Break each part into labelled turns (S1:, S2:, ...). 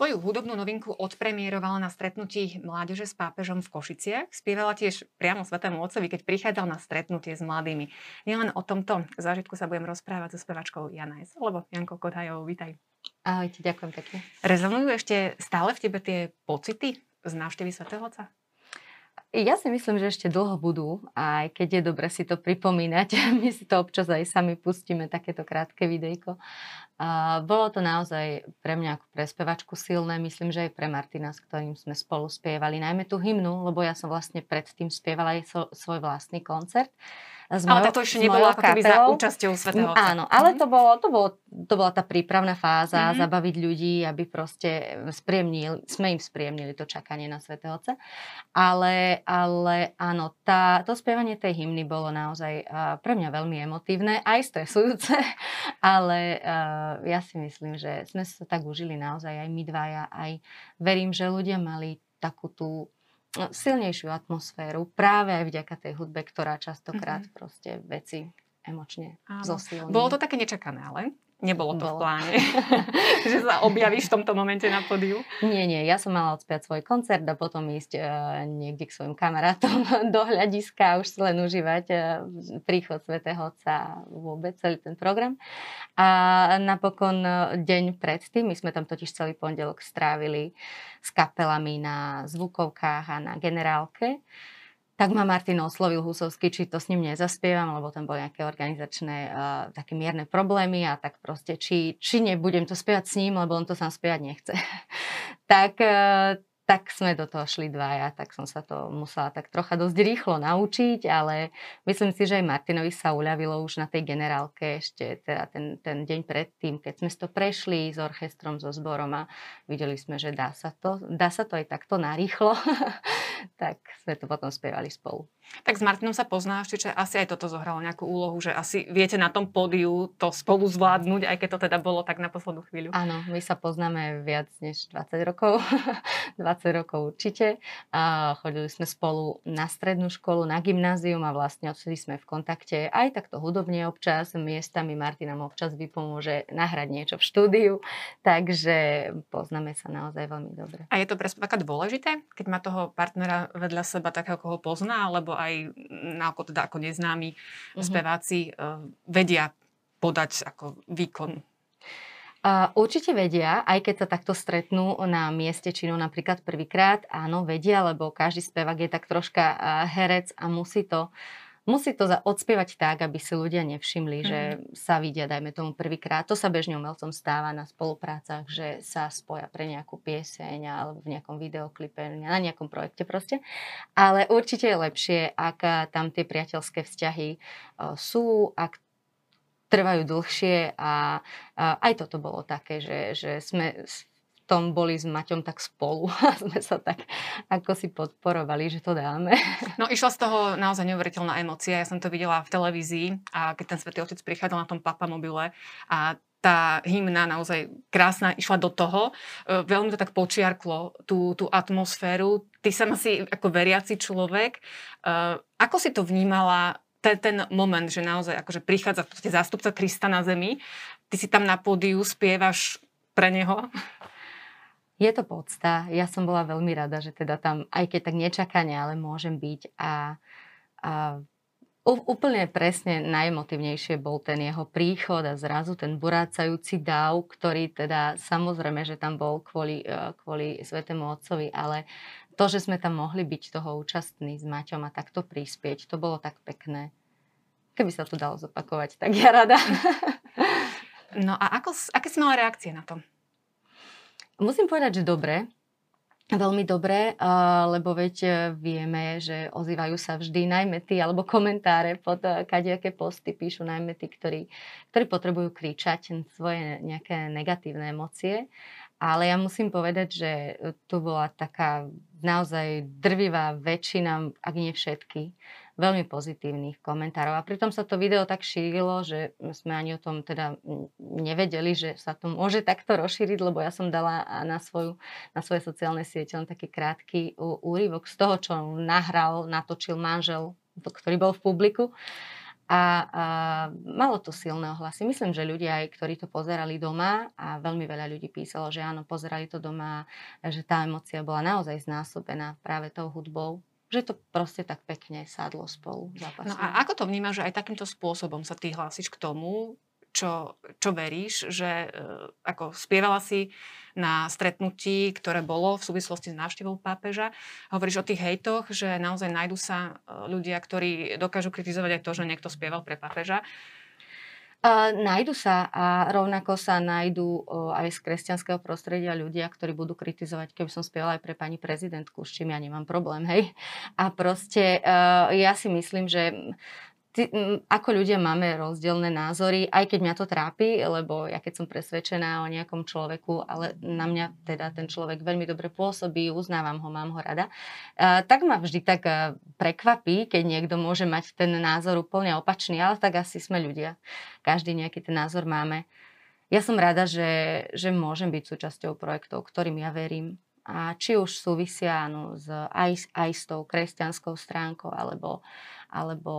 S1: Svoju hudobnú novinku odpremierovala na stretnutí mládeže s pápežom v Košiciach. Spievala tiež priamo Svetému Otcovi, keď prichádzal na stretnutie s mladými. Nielen o tomto zážitku sa budem rozprávať so spevačkou Janajs, lebo Janko Kodhajovou, vítaj.
S2: Ahojte, ďakujem pekne.
S1: Rezonujú ešte stále v tebe tie pocity z návštevy Svetého Otca?
S2: Ja si myslím, že ešte dlho budú, aj keď je dobre si to pripomínať. My si to občas aj sami pustíme, takéto krátke videjko. Bolo to naozaj pre mňa ako pre spevačku silné, myslím, že aj pre Martina, s ktorým sme spolu spievali, najmä tú hymnu, lebo ja som vlastne predtým spievala aj svoj vlastný koncert.
S1: S mojou, ale to ešte nebolo ako keby za účasťou Svetého Otca.
S2: Áno, ale mm-hmm. to, bolo, to, bolo, to bola tá prípravná fáza, mm-hmm. zabaviť ľudí, aby proste spriemnili, sme im spriemnili to čakanie na Svetého Otca. Ale, ale áno, tá, to spievanie tej hymny bolo naozaj uh, pre mňa veľmi emotívne, aj stresujúce, ale uh, ja si myslím, že sme sa tak užili naozaj aj my dvaja, aj verím, že ľudia mali takú tú silnejšiu atmosféru práve aj vďaka tej hudbe, ktorá častokrát mm-hmm. proste veci emočne zosilní.
S1: Bolo to také nečakané, ale? Nebolo to Bolo. v pláne, že sa objavíš v tomto momente na podiu?
S2: Nie, nie, ja som mala odspiať svoj koncert a potom ísť uh, niekde k svojim kamarátom do hľadiska a už si len užívať uh, príchod Svetého Otca vôbec, celý ten program. A napokon uh, deň predtým, my sme tam totiž celý pondelok strávili s kapelami na zvukovkách a na generálke, tak ma Martin oslovil Husovský, či to s ním nezaspievam, lebo tam boli nejaké organizačné uh, také mierne problémy a tak proste, či, či nebudem to spievať s ním, lebo on to sám spievať nechce. tak, uh, tak sme do toho šli dvaja, tak som sa to musela tak trocha dosť rýchlo naučiť, ale myslím si, že aj Martinovi sa uľavilo už na tej generálke ešte teda ten, ten deň predtým, keď sme to prešli s orchestrom, so zborom a videli sme, že dá sa to, dá sa to aj takto narýchlo, tak sme to potom spievali spolu.
S1: Tak s Martinom sa poznáš, čiže asi aj toto zohralo nejakú úlohu, že asi viete na tom pódiu to spolu zvládnuť, aj keď to teda bolo tak na poslednú chvíľu.
S2: Áno, my sa poznáme viac než 20 rokov. 20 rokov určite. A chodili sme spolu na strednú školu, na gymnázium a vlastne odvtedy sme v kontakte aj takto hudobne občas. Miestami Martina nám občas vypomôže nahrať niečo v štúdiu, takže poznáme sa naozaj veľmi dobre.
S1: A je to pre taká dôležité, keď má toho partnera vedľa seba takého, koho pozná, alebo aj na ako, teda ako neznámi uh-huh. speváci uh, vedia podať ako výkon
S2: Uh, určite vedia, aj keď sa takto stretnú na mieste činu napríklad prvýkrát, áno, vedia, lebo každý spevák je tak troška uh, herec a musí to musí to odspievať tak, aby si ľudia nevšimli, mm. že mhm. sa vidia, dajme tomu prvýkrát. To sa bežne umelcom stáva na spoluprácach, že sa spoja pre nejakú pieseň alebo v nejakom videoklipe, na nejakom projekte proste. Ale určite je lepšie, ak tam tie priateľské vzťahy sú, ak trvajú dlhšie a, a aj toto bolo také, že, že sme tom boli s Maťom tak spolu a sme sa tak ako si podporovali, že to dáme.
S1: No išla z toho naozaj neuveriteľná emócia. Ja som to videla v televízii a keď ten Svetý Otec prichádzal na tom papamobile a tá hymna naozaj krásna išla do toho. E, veľmi to tak počiarklo tú, tú atmosféru. Ty sama si ako veriaci človek. E, ako si to vnímala ten, ten moment, že naozaj akože prichádza v zástupca Krista na zemi, ty si tam na pódiu, spievaš pre neho?
S2: Je to podsta. Ja som bola veľmi rada, že teda tam, aj keď tak nečakane, ale môžem byť a, a úplne presne najemotívnejšie bol ten jeho príchod a zrazu ten burácajúci dáv, ktorý teda samozrejme, že tam bol kvôli, e, kvôli Svetému Otcovi, ale to, že sme tam mohli byť toho účastní s Maťom a takto prispieť, to bolo tak pekné. Keby sa to dalo zopakovať, tak ja rada.
S1: No a ako, aké si mala reakcie na to?
S2: Musím povedať, že dobre. Veľmi dobre, lebo veď vieme, že ozývajú sa vždy najmä tí, alebo komentáre pod e, kadejaké posty píšu najmä tí, ktorí, ktorí potrebujú kričať svoje nejaké negatívne emócie. Ale ja musím povedať, že tu bola taká naozaj drvivá väčšina, ak nie všetky, veľmi pozitívnych komentárov. A pritom sa to video tak šírilo, že sme ani o tom teda nevedeli, že sa to môže takto rozšíriť, lebo ja som dala na, svoju, na svoje sociálne siete len taký krátky úryvok z toho, čo nahral, natočil manžel, ktorý bol v publiku. a, a malo to silné ohlasy. Myslím, že ľudia, aj ktorí to pozerali doma a veľmi veľa ľudí písalo, že áno, pozerali to doma, že tá emocia bola naozaj znásobená práve tou hudbou že to proste tak pekne sadlo spolu.
S1: No a ako to vnímaš, že aj takýmto spôsobom sa ty hlásiš k tomu, čo, čo veríš, že uh, ako spievala si na stretnutí, ktoré bolo v súvislosti s návštevou pápeža. Hovoríš o tých hejtoch, že naozaj nájdú sa e, ľudia, ktorí dokážu kritizovať aj to, že niekto spieval pre pápeža.
S2: Uh, nájdu sa a rovnako sa nájdú uh, aj z kresťanského prostredia ľudia, ktorí budú kritizovať, keby som spievala aj pre pani prezidentku, s čím ja nemám problém, hej. A proste uh, ja si myslím, že ty, ako ľudia máme rozdielne názory, aj keď mňa to trápi, lebo ja keď som presvedčená o nejakom človeku, ale na mňa teda ten človek veľmi dobre pôsobí, uznávam ho, mám ho rada, tak ma vždy tak prekvapí, keď niekto môže mať ten názor úplne opačný, ale tak asi sme ľudia. Každý nejaký ten názor máme. Ja som rada, že, že môžem byť súčasťou projektov, ktorým ja verím. A či už súvisia no, s, aj, aj s tou kresťanskou stránkou, alebo alebo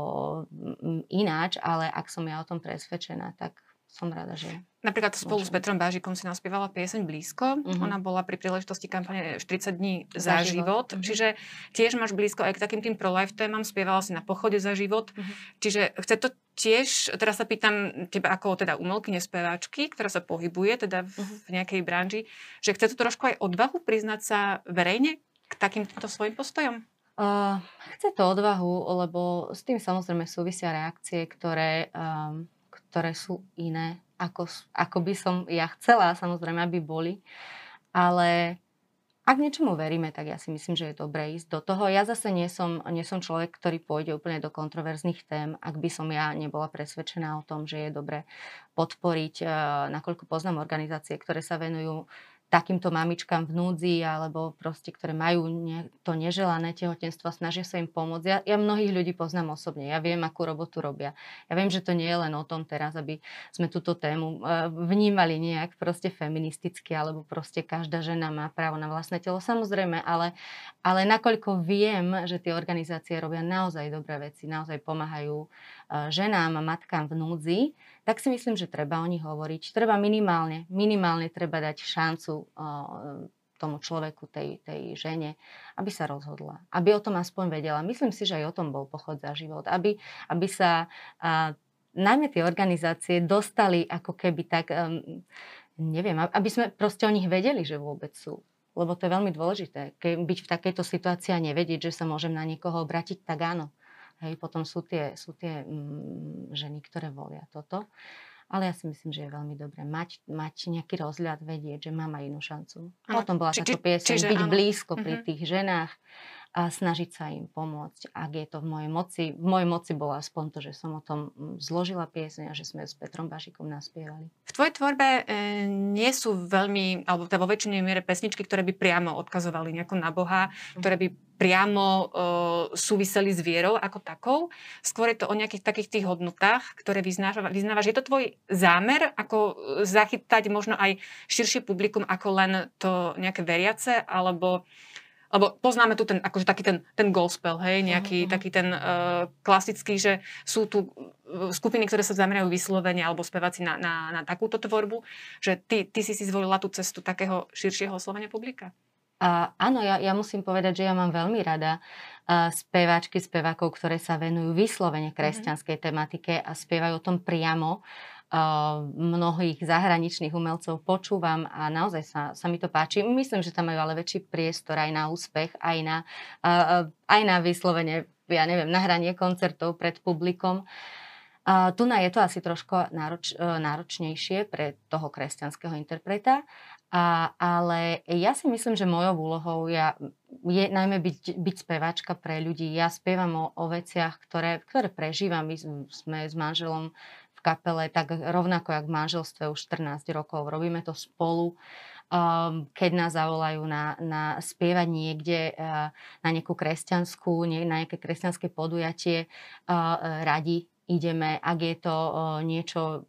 S2: ináč, ale ak som ja o tom presvedčená, tak som rada, že...
S1: Napríklad spolu s Petrom Bážikom si naspievala pieseň Blízko. Uh-huh. Ona bola pri príležitosti kampane 40 dní za, za život. život. Uh-huh. Čiže tiež máš blízko aj k takým tým pro-life témam. Spievala si na pochode za život. Uh-huh. Čiže chce to tiež, teraz sa pýtam teba ako teda umelky, nespeváčky, ktorá sa pohybuje teda v, uh-huh. v nejakej branži, že chce to trošku aj odvahu priznať sa verejne k takýmto svojim postojom?
S2: Uh, chce to odvahu, lebo s tým samozrejme súvisia reakcie, ktoré, um, ktoré sú iné, ako, ako by som ja chcela, samozrejme, aby boli. Ale ak niečomu veríme, tak ja si myslím, že je dobré ísť do toho. Ja zase nie som, nie som človek, ktorý pôjde úplne do kontroverzných tém, ak by som ja nebola presvedčená o tom, že je dobre podporiť, nakoľko poznám organizácie, ktoré sa venujú takýmto mamičkám v núdzi alebo proste, ktoré majú ne, to neželané tehotenstvo a snažia sa im pomôcť. Ja, ja mnohých ľudí poznám osobne, ja viem, akú robotu robia. Ja viem, že to nie je len o tom teraz, aby sme túto tému uh, vnímali nejak proste feministicky, alebo proste každá žena má právo na vlastné telo. Samozrejme, ale, ale nakoľko viem, že tie organizácie robia naozaj dobré veci, naozaj pomáhajú uh, ženám a matkám v núdzi, tak si myslím, že treba o nich hovoriť. Treba minimálne, minimálne treba dať šancu tomu človeku, tej, tej žene, aby sa rozhodla. Aby o tom aspoň vedela. Myslím si, že aj o tom bol pochod za život. Aby, aby sa a, najmä tie organizácie dostali ako keby tak, um, neviem, aby sme proste o nich vedeli, že vôbec sú. Lebo to je veľmi dôležité. Keď byť v takejto situácii a nevedieť, že sa môžem na niekoho obratiť, tak áno. Hej, potom sú tie, sú tie mm, ženy, ktoré volia toto. Ale ja si myslím, že je veľmi dobré mať, mať nejaký rozhľad, vedieť, že mám aj inú šancu. A o tom bola či, táto pieseň, byť áno. blízko pri uh-huh. tých ženách a snažiť sa im pomôcť, ak je to v mojej moci. V mojej moci bolo aspoň to, že som o tom mm, zložila pieseň a že sme s Petrom Bašikom naspievali.
S1: V tvojej tvorbe e, nie sú veľmi, alebo teda vo väčšine miere pesničky, ktoré by priamo odkazovali nejako na Boha, ktoré by priamo e, súviseli s vierou ako takou. Skôr je to o nejakých takých tých hodnotách, ktoré vyznáva, vyznávaš. Je to tvoj zámer, ako zachytať možno aj širšie publikum ako len to nejaké veriace, alebo lebo poznáme tu ten, akože taký ten, ten gospel, hej, nejaký uh-huh. taký ten uh, klasický, že sú tu e, skupiny, ktoré sa zamerajú vyslovene alebo speváci na, na, na takúto tvorbu, že ty, ty si si zvolila tú cestu takého širšieho oslovenia publika?
S2: A áno, ja, ja musím povedať, že ja mám veľmi rada uh, speváčky, spevákov, ktoré sa venujú vyslovene mhm. kresťanskej tematike a spievajú o tom priamo mnohých zahraničných umelcov počúvam a naozaj sa, sa mi to páči. Myslím, že tam majú ale väčší priestor aj na úspech, aj na, aj na vyslovene, ja neviem, nahranie koncertov pred publikom. Uh, tu je to asi trošku nároč, e, náročnejšie pre toho kresťanského interpreta, a, ale ja si myslím, že mojou úlohou ja, je najmä byť, byť speváčka pre ľudí. Ja spievam o, o veciach, ktoré, ktoré prežívam. My sme s manželom kapele, tak rovnako jak v manželstve už 14 rokov. Robíme to spolu. Um, keď nás zavolajú na, na spievať niekde uh, na nejakú kresťanskú, nie, na nejaké kresťanské podujatie, uh, radi ideme, ak je to uh, niečo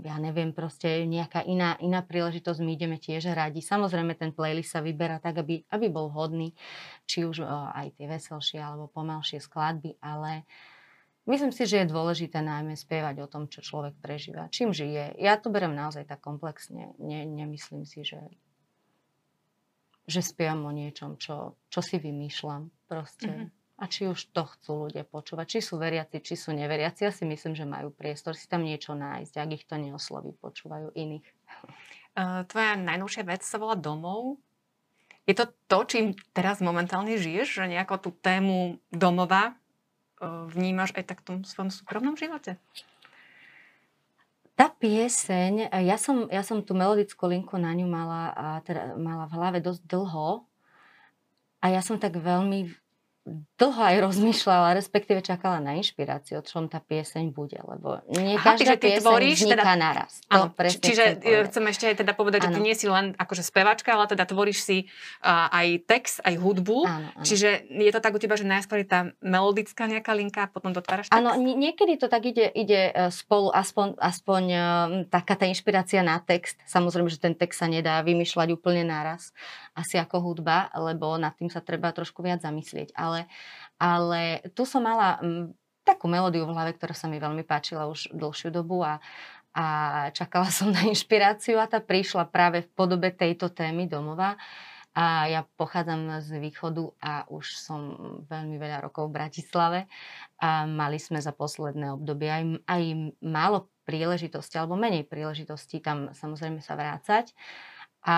S2: ja neviem, proste nejaká iná, iná príležitosť, my ideme tiež radi. Samozrejme, ten playlist sa vyberá tak, aby, aby bol hodný, či už uh, aj tie veselšie alebo pomalšie skladby, ale uh, Myslím si, že je dôležité najmä spievať o tom, čo človek prežíva, čím žije. Ja to berem naozaj tak komplexne. Ne, nemyslím si, že, že spievam o niečom, čo, čo si vymýšľam. Proste. Mm-hmm. A či už to chcú ľudia počúvať, či sú veriaci, či sú neveriaci, ja si myslím, že majú priestor si tam niečo nájsť. Ak ich to neosloví, počúvajú iných.
S1: Tvoja najnovšia vec sa volá Domov. Je to to, čím teraz momentálne žiješ? Že nejako tú tému domova vnímaš aj tak v tom svojom súkromnom živote?
S2: Tá pieseň, ja som, ja som tú melodickú linku na ňu mala, a teda mala v hlave dosť dlho a ja som tak veľmi dlho aj rozmýšľala, respektíve čakala na inšpiráciu, o čom tá pieseň bude, lebo nie Aha, každá pieseň tvoríš, vzniká teda, naraz.
S1: To áno, čiže chcem, chcem ešte aj teda povedať, áno. že ty nie si len akože spevačka, ale teda tvoríš si uh, aj text, aj hudbu. Áno, áno. Čiže je to tak u teba, že najskôr je tá melodická nejaká linka a potom dotváraš text?
S2: Áno, niekedy to tak ide, ide e, spolu, aspoň, aspoň uh, taká tá inšpirácia na text. Samozrejme, že ten text sa nedá vymýšľať úplne naraz, asi ako hudba, lebo nad tým sa treba trošku viac zamyslieť. Ale ale, ale tu som mala m, takú melódiu v hlave, ktorá sa mi veľmi páčila už dlhšiu dobu a, a čakala som na inšpiráciu a tá prišla práve v podobe tejto témy domova. A ja pochádzam z východu a už som veľmi veľa rokov v Bratislave. A mali sme za posledné obdobie aj, aj málo príležitosti, alebo menej príležitostí tam samozrejme sa vrácať. A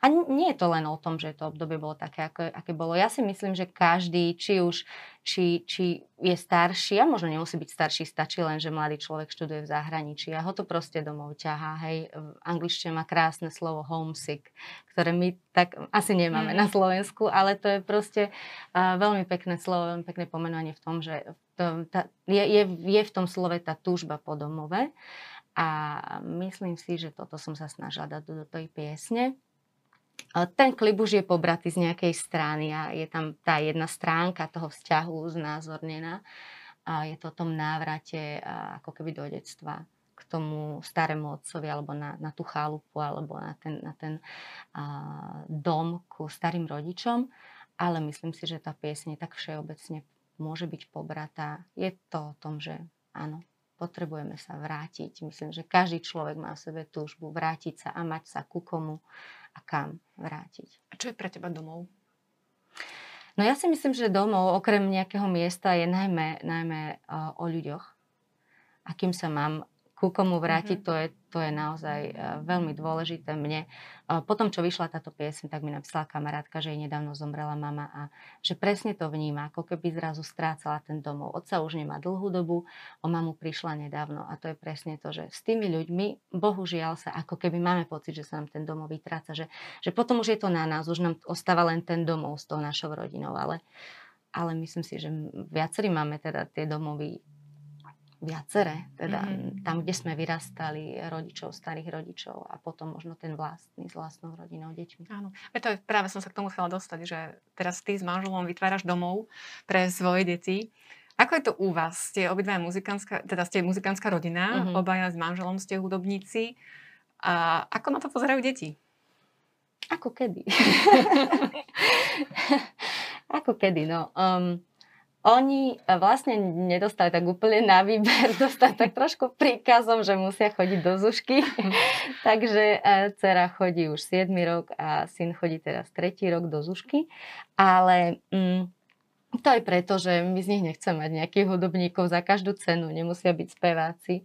S2: a nie je to len o tom, že to obdobie bolo také, ako, aké bolo. Ja si myslím, že každý, či už či, či je starší, a možno nemusí byť starší, stačí len, že mladý človek študuje v zahraničí a ho to proste domov ťahá. Hej, v angličtine má krásne slovo homesick, ktoré my tak asi nemáme mm. na Slovensku, ale to je proste uh, veľmi pekné slovo, veľmi pekné pomenovanie v tom, že to, tá, je, je, je v tom slove tá túžba po domove. A myslím si, že toto som sa snažila dať do, do tej piesne. Ten klip už je pobratý z nejakej strany a je tam tá jedna stránka toho vzťahu znázornená. A je to o tom návrate ako keby do detstva k tomu starému otcovi alebo na, na tú chalupu alebo na ten, na ten a, dom ku starým rodičom. Ale myslím si, že tá piesne tak všeobecne môže byť pobratá. Je to o tom, že áno, potrebujeme sa vrátiť. Myslím, že každý človek má v sebe túžbu vrátiť sa a mať sa ku komu a kam vrátiť.
S1: A čo je pre teba domov?
S2: No ja si myslím, že domov okrem nejakého miesta je najmä, najmä uh, o ľuďoch. Akým sa mám ku komu vrátiť, mm-hmm. to, je, to je naozaj uh, veľmi dôležité mne. Uh, potom, čo vyšla táto piesň, tak mi napísala kamarátka, že jej nedávno zomrela mama a že presne to vníma, ako keby zrazu strácala ten domov. Otca už nemá dlhú dobu, o mamu prišla nedávno a to je presne to, že s tými ľuďmi, bohužiaľ sa ako keby máme pocit, že sa nám ten domov vytráca, že, že potom už je to na nás, už nám ostáva len ten domov s tou našou rodinou, ale ale myslím si, že viacerí máme teda tie domovy viacere, teda mm-hmm. tam, kde sme vyrastali, rodičov, starých rodičov a potom možno ten vlastný s vlastnou rodinou, deťmi.
S1: Áno, to je, práve som sa k tomu chcela dostať, že teraz ty s manželom vytváraš domov pre svoje deti. Ako je to u vás? Ste obidva muzikánska, teda ste muzikánska rodina, mm-hmm. obaja s manželom ste hudobníci. A ako na to pozerajú deti?
S2: Ako kedy? ako kedy, no. Um, oni vlastne nedostali tak úplne na výber, dostali tak trošku príkazom, že musia chodiť do zušky. Takže e, dcera chodí už 7 rok a syn chodí teraz 3 rok do zušky. Ale mm, to aj preto, že my z nich nechceme mať nejakých hudobníkov za každú cenu, nemusia byť speváci.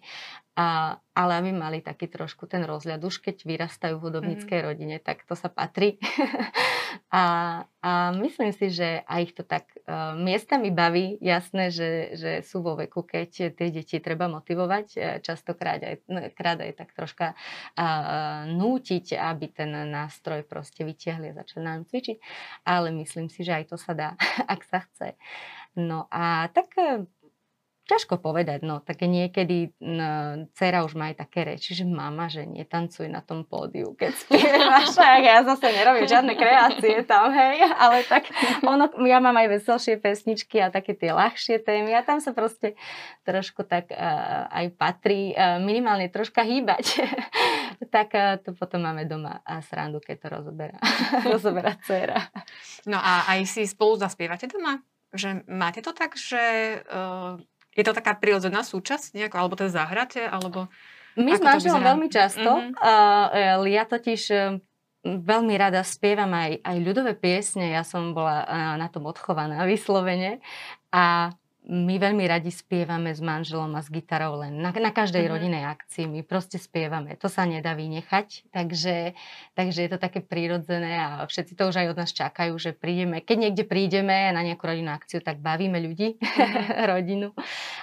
S2: A, ale aby mali taký trošku ten rozhľad, už keď vyrastajú v hudobníckej mm. rodine, tak to sa patrí. a, a myslím si, že aj ich to tak uh, miestami baví. Jasné, že, že sú vo veku, keď tie deti treba motivovať, e, častokrát aj, no, krát aj tak troška uh, nútiť, aby ten nástroj proste vytiahli a začali nám cvičiť. Ale myslím si, že aj to sa dá, ak sa chce. No a tak Ťažko povedať, no také niekedy no, dcera už má aj také reči, že mama, že netancuj na tom pódiu, keď spievaš, a ja zase nerobím žiadne kreácie tam, hej, ale tak ono, ja mám aj veselšie pesničky a také tie ľahšie témy a tam sa proste trošku tak uh, aj patrí uh, minimálne troška hýbať. tak uh, to potom máme doma a srandu, keď to rozoberá, rozoberá dcera.
S1: No a aj si spolu zaspievate doma? Že máte to tak, že uh, Je to taká prirodzená súčasť nejako, alebo to zahráte, alebo...
S2: My s manželom veľmi často. Mm-hmm. Uh, ja totiž uh, veľmi rada spievam aj, aj ľudové piesne. Ja som bola uh, na tom odchovaná vyslovene. A my veľmi radi spievame s manželom a s gitarou len na, na každej mm-hmm. rodinej akcii. My proste spievame. To sa nedá vynechať. Takže, takže je to také prírodzené a všetci to už aj od nás čakajú, že prídeme. Keď niekde prídeme na nejakú rodinnú akciu, tak bavíme ľudí, mm-hmm. rodinu.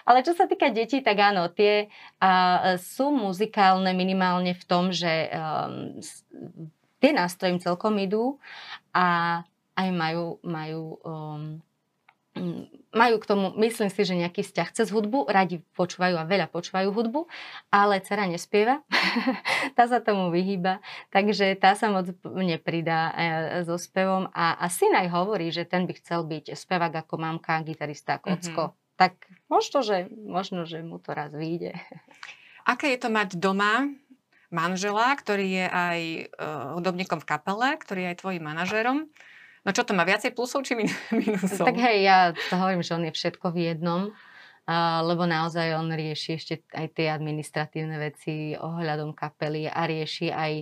S2: Ale čo sa týka detí, tak áno, tie a, sú muzikálne minimálne v tom, že um, tie nástroje im celkom idú a aj majú, majú um, majú k tomu, myslím si, že nejaký vzťah cez hudbu, radi počúvajú a veľa počúvajú hudbu, ale dcera nespieva, tá sa tomu vyhýba, takže tá sa moc nepridá e, so spevom a, a syn aj hovorí, že ten by chcel byť spevák ako mamka, gitarista ako ocko. Mm-hmm. Tak možno že, možno, že mu to raz vyjde.
S1: Aké je to mať doma manžela, ktorý je aj uh, hudobníkom v kapele, ktorý je aj tvojim manažérom? No čo to má viacej plusov či minusov?
S2: Tak hej, ja to hovorím, že on je všetko v jednom lebo naozaj on rieši ešte aj tie administratívne veci ohľadom kapely a rieši aj,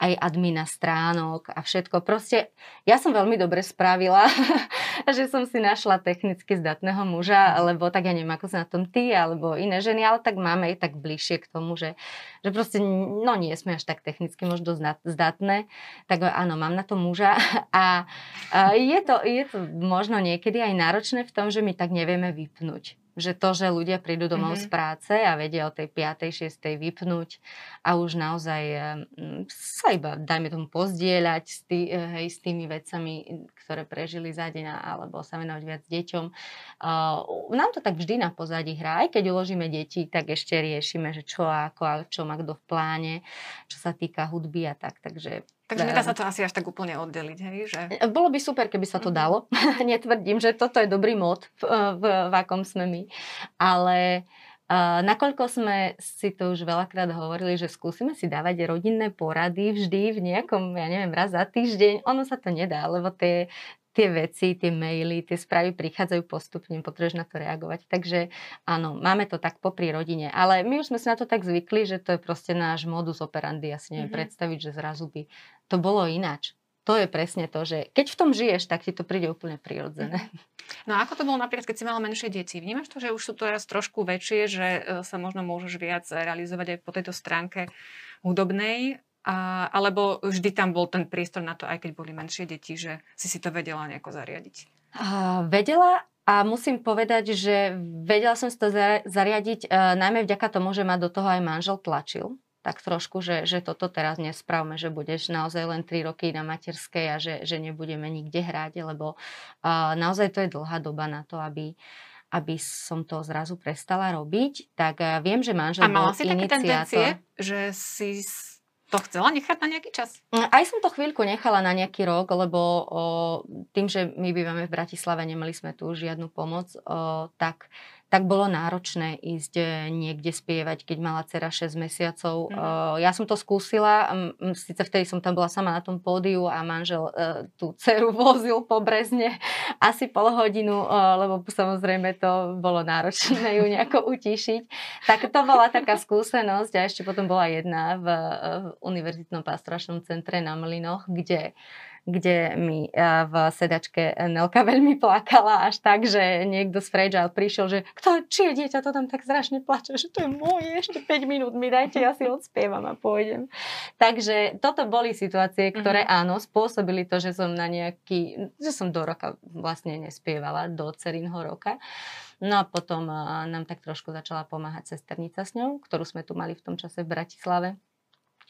S2: aj admina stránok a všetko. Proste ja som veľmi dobre spravila, že som si našla technicky zdatného muža, lebo tak ja neviem, ako sa na tom ty alebo iné ženy, ale tak máme aj tak bližšie k tomu, že, že proste, no nie sme až tak technicky možno zdatné, tak áno, mám na to muža a, a je, to, je to možno niekedy aj náročné v tom, že my tak nevieme vypnúť že to, že ľudia prídu domov mm-hmm. z práce a vedia o tej 5. 6. vypnúť a už naozaj mm, sa iba, dajme tomu, pozdieľať s, tý, hej, s tými vecami, ktoré prežili za deň alebo sa venovať viac deťom. Uh, nám to tak vždy na pozadí hrá. Aj keď uložíme deti, tak ešte riešime, že čo ako a čo má kto v pláne, čo sa týka hudby a tak. Takže
S1: Takže nedá sa to asi až tak úplne oddeliť, hej? Že...
S2: E, bolo by super, keby sa to mhm. dalo. Netvrdím, že toto je dobrý mod, v, v, v akom sme my. Ale uh, nakoľko sme si to už veľakrát hovorili, že skúsime si dávať rodinné porady vždy v nejakom, ja neviem, raz za týždeň, ono sa to nedá, lebo tie, tie veci, tie maily, tie správy prichádzajú postupne, potrebuješ na to reagovať. Takže áno, máme to tak popri rodine. Ale my už sme si na to tak zvykli, že to je proste náš modus operandi. Ja si neviem mm-hmm. predstaviť, že zrazu by to bolo ináč. To je presne to, že keď v tom žiješ, tak ti to príde úplne prirodzené. Mhm.
S1: No a ako to bolo napríklad, keď si mala menšie deti? Vnímaš to, že už sú teraz trošku väčšie, že e, sa možno môžeš viac realizovať aj po tejto stránke hudobnej? A, alebo vždy tam bol ten priestor na to, aj keď boli menšie deti, že si si to vedela nejako zariadiť?
S2: A, vedela a musím povedať, že vedela som si to zariadiť uh, najmä vďaka tomu, že ma do toho aj manžel tlačil tak trošku, že, že toto teraz nespravme, že budeš naozaj len 3 roky na materskej a že, že nebudeme nikde hrať, lebo uh, naozaj to je dlhá doba na to, aby aby som to zrazu prestala robiť, tak uh, viem, že manžel
S1: A mala si také tendencie, že si to chcela nechať na nejaký čas?
S2: Mm, aj som to chvíľku nechala na nejaký rok, lebo o, tým, že my bývame v Bratislave, nemali sme tu žiadnu pomoc, o, tak tak bolo náročné ísť eh, niekde spievať, keď mala dcera 6 mesiacov. Mm. Ja som to skúsila, síce vtedy som tam bola sama na tom pódiu a manžel eh, tú dceru vozil po Brezne asi pol hodinu, lebo samozrejme to bolo náročné ju nejako utišiť. Tak to bola taká skúsenosť a ešte potom bola jedna v, v Univerzitnom pastoračnom centre na Mlinoch, kde kde mi e, v sedačke Nelka veľmi plakala až tak, že niekto z Fragile prišiel, že kto, či je dieťa, to tam tak strašne plače, že to je moje, ešte 5 minút mi dajte, ja si odspievam a pôjdem. Takže toto boli situácie, ktoré mm-hmm. áno, spôsobili to, že som na nejaký, že som do roka vlastne nespievala, do cerinho roka. No a potom uh, nám tak trošku začala pomáhať sesternica s ňou, ktorú sme tu mali v tom čase v Bratislave.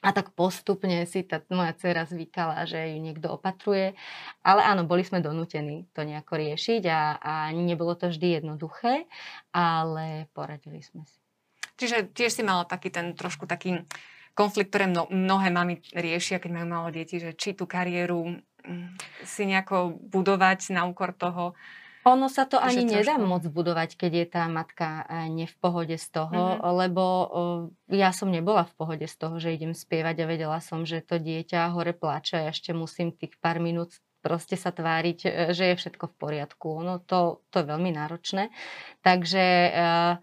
S2: A tak postupne si tá moja dcera zvykala, že ju niekto opatruje. Ale áno, boli sme donútení to nejako riešiť a, a nebolo to vždy jednoduché, ale poradili sme si.
S1: Čiže tiež si mala taký ten trošku taký konflikt, ktoré mno, mnohé mami riešia, keď majú malo deti, že či tú kariéru mm, si nejako budovať na úkor toho,
S2: ono sa to ani trošku... nedá moc budovať, keď je tá matka e, nie v pohode z toho, mm-hmm. lebo ja som nebola v pohode z toho, že idem spievať a vedela som, že to dieťa hore plače a ešte musím tých pár minút proste sa tváriť, e, že je všetko v poriadku. No to, to je veľmi náročné. Takže uh,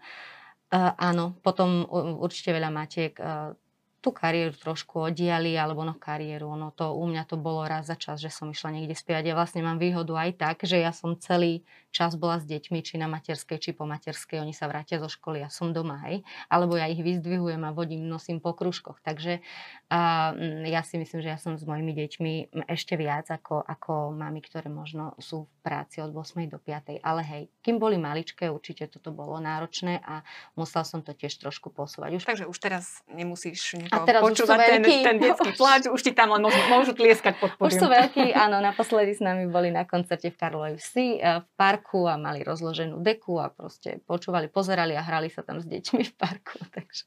S2: uh, áno, potom určite veľa matiek uh, tú kariéru trošku oddiali, alebo no kariéru, no to u mňa to bolo raz za čas, že som išla niekde spievať. Ja vlastne mám výhodu aj tak, že ja som celý čas bola s deťmi, či na materskej, či po materskej, oni sa vrátia zo školy, ja som doma, hej, alebo ja ich vyzdvihujem a vodím, nosím po kružkoch. Takže a, ja si myslím, že ja som s mojimi deťmi ešte viac ako, ako mami, ktoré možno sú v práci od 8 do 5. Ale hej, kým boli maličké, určite toto bolo náročné a musel som to tiež trošku posúvať.
S1: Už... Takže už teraz nemusíš a teraz počúvať ten, ten detský pláč, už ti tam len môžu, môžu tlieskať pod
S2: podium. Už sú veľkí, áno, naposledy s nami boli na koncerte v Karlovej Vsi, eh, v parku a mali rozloženú deku a proste počúvali, pozerali a hrali sa tam s deťmi v parku. Takže.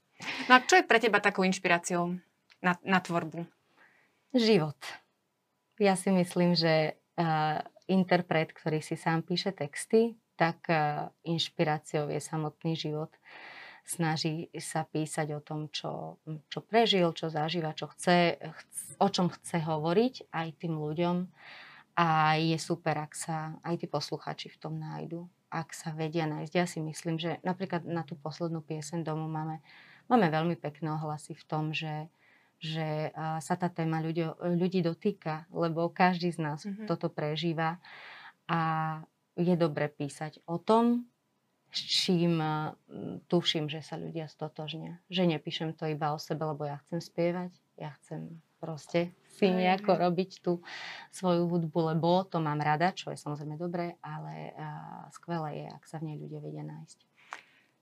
S1: No a čo je pre teba takou inšpiráciou na, na tvorbu?
S2: Život. Ja si myslím, že uh, interpret, ktorý si sám píše texty, tak uh, inšpiráciou je samotný život. Uh, snaží sa písať o tom, čo, čo prežil, čo zažíva, čo chce, o čom chce hovoriť aj tým ľuďom. A je super, ak sa aj tí posluchači v tom nájdu, ak sa vedia nájsť. Ja si myslím, že napríklad na tú poslednú piesen domu máme, máme veľmi pekné ohlasy v tom, že, že sa tá téma ľudí, ľudí dotýka, lebo každý z nás mm-hmm. toto prežíva a je dobre písať o tom, s čím tuším, že sa ľudia stotožnia. Že nepíšem to iba o sebe, lebo ja chcem spievať, ja chcem proste si nejako robiť tú svoju hudbu, lebo to mám rada, čo je samozrejme dobré, ale skvelé je, ak sa v nej ľudia vedia nájsť.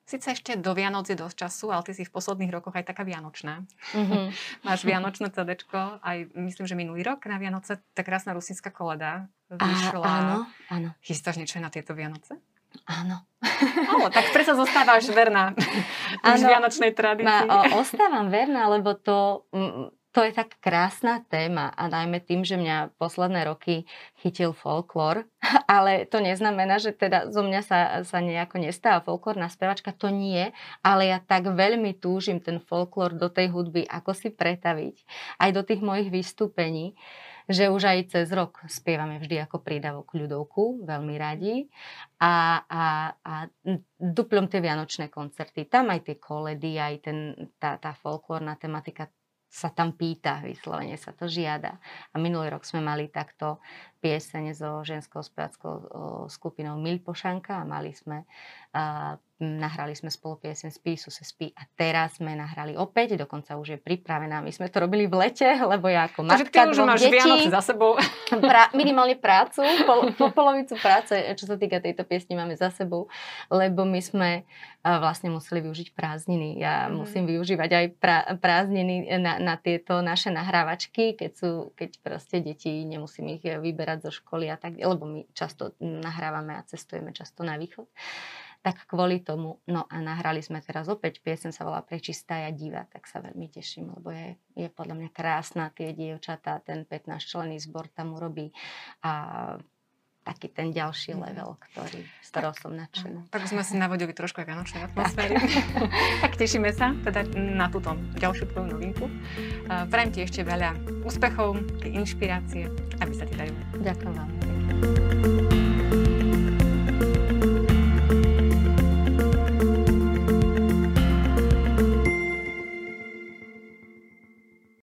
S1: Sice ešte do Vianoc je dosť času, ale ty si v posledných rokoch aj taká vianočná. Mm-hmm. Máš vianočné CD, aj myslím, že minulý rok na Vianoce tá krásna rusinská koleda vyšla.
S2: Áno, áno.
S1: Chystáš niečo na tieto Vianoce?
S2: Áno.
S1: Áno, tak prečo zostávaš verná už vianočnej tradícii?
S2: Ma, o, ostávam verná, lebo to, to je tak krásna téma a najmä tým, že mňa posledné roky chytil folklór, ale to neznamená, že teda zo mňa sa, sa nejako nestáva folklórna spevačka, to nie, ale ja tak veľmi túžim ten folklór do tej hudby, ako si pretaviť, aj do tých mojich vystúpení že už aj cez rok spievame vždy ako prídavok ľudovku, veľmi radi. A, a, a duplom tie vianočné koncerty, tam aj tie koledy, aj ten, tá, tá folklórna tematika sa tam pýta, vyslovene sa to žiada. A minulý rok sme mali takto pieseň so ženskou speváckou skupinou Milpošanka a mali sme nahrali sme spolu piesen Spí, se spí a teraz sme nahrali opäť, dokonca už je pripravená. My sme to robili v lete, lebo ja ako matka Takže ty už máš
S1: detí, za sebou.
S2: Pra, minimálne prácu, pol, po polovicu práce, čo sa týka tejto piesni, máme za sebou, lebo my sme vlastne museli využiť prázdniny. Ja mm. musím využívať aj pra, prázdniny na, na tieto naše nahrávačky, keď sú, keď proste deti, nemusím ich vyberať zo školy a tak, lebo my často nahrávame a cestujeme často na východ tak kvôli tomu, no a nahrali sme teraz opäť, piesen sa volá Prečistá ja diva, tak sa veľmi teším, lebo je, je podľa mňa krásna, tie dievčatá, ten 15 členný zbor tam urobí a taký ten ďalší mhm. level, ktorý, z ktorého som nadšená.
S1: Tak sme si navodili trošku aj vianočnej atmosféry. tak tešíme sa teda na túto ďalšiu tvoju novinku. Prajem ti ešte veľa úspechov, inšpirácie, aby sa ti dajú.
S2: Ďakujem vám.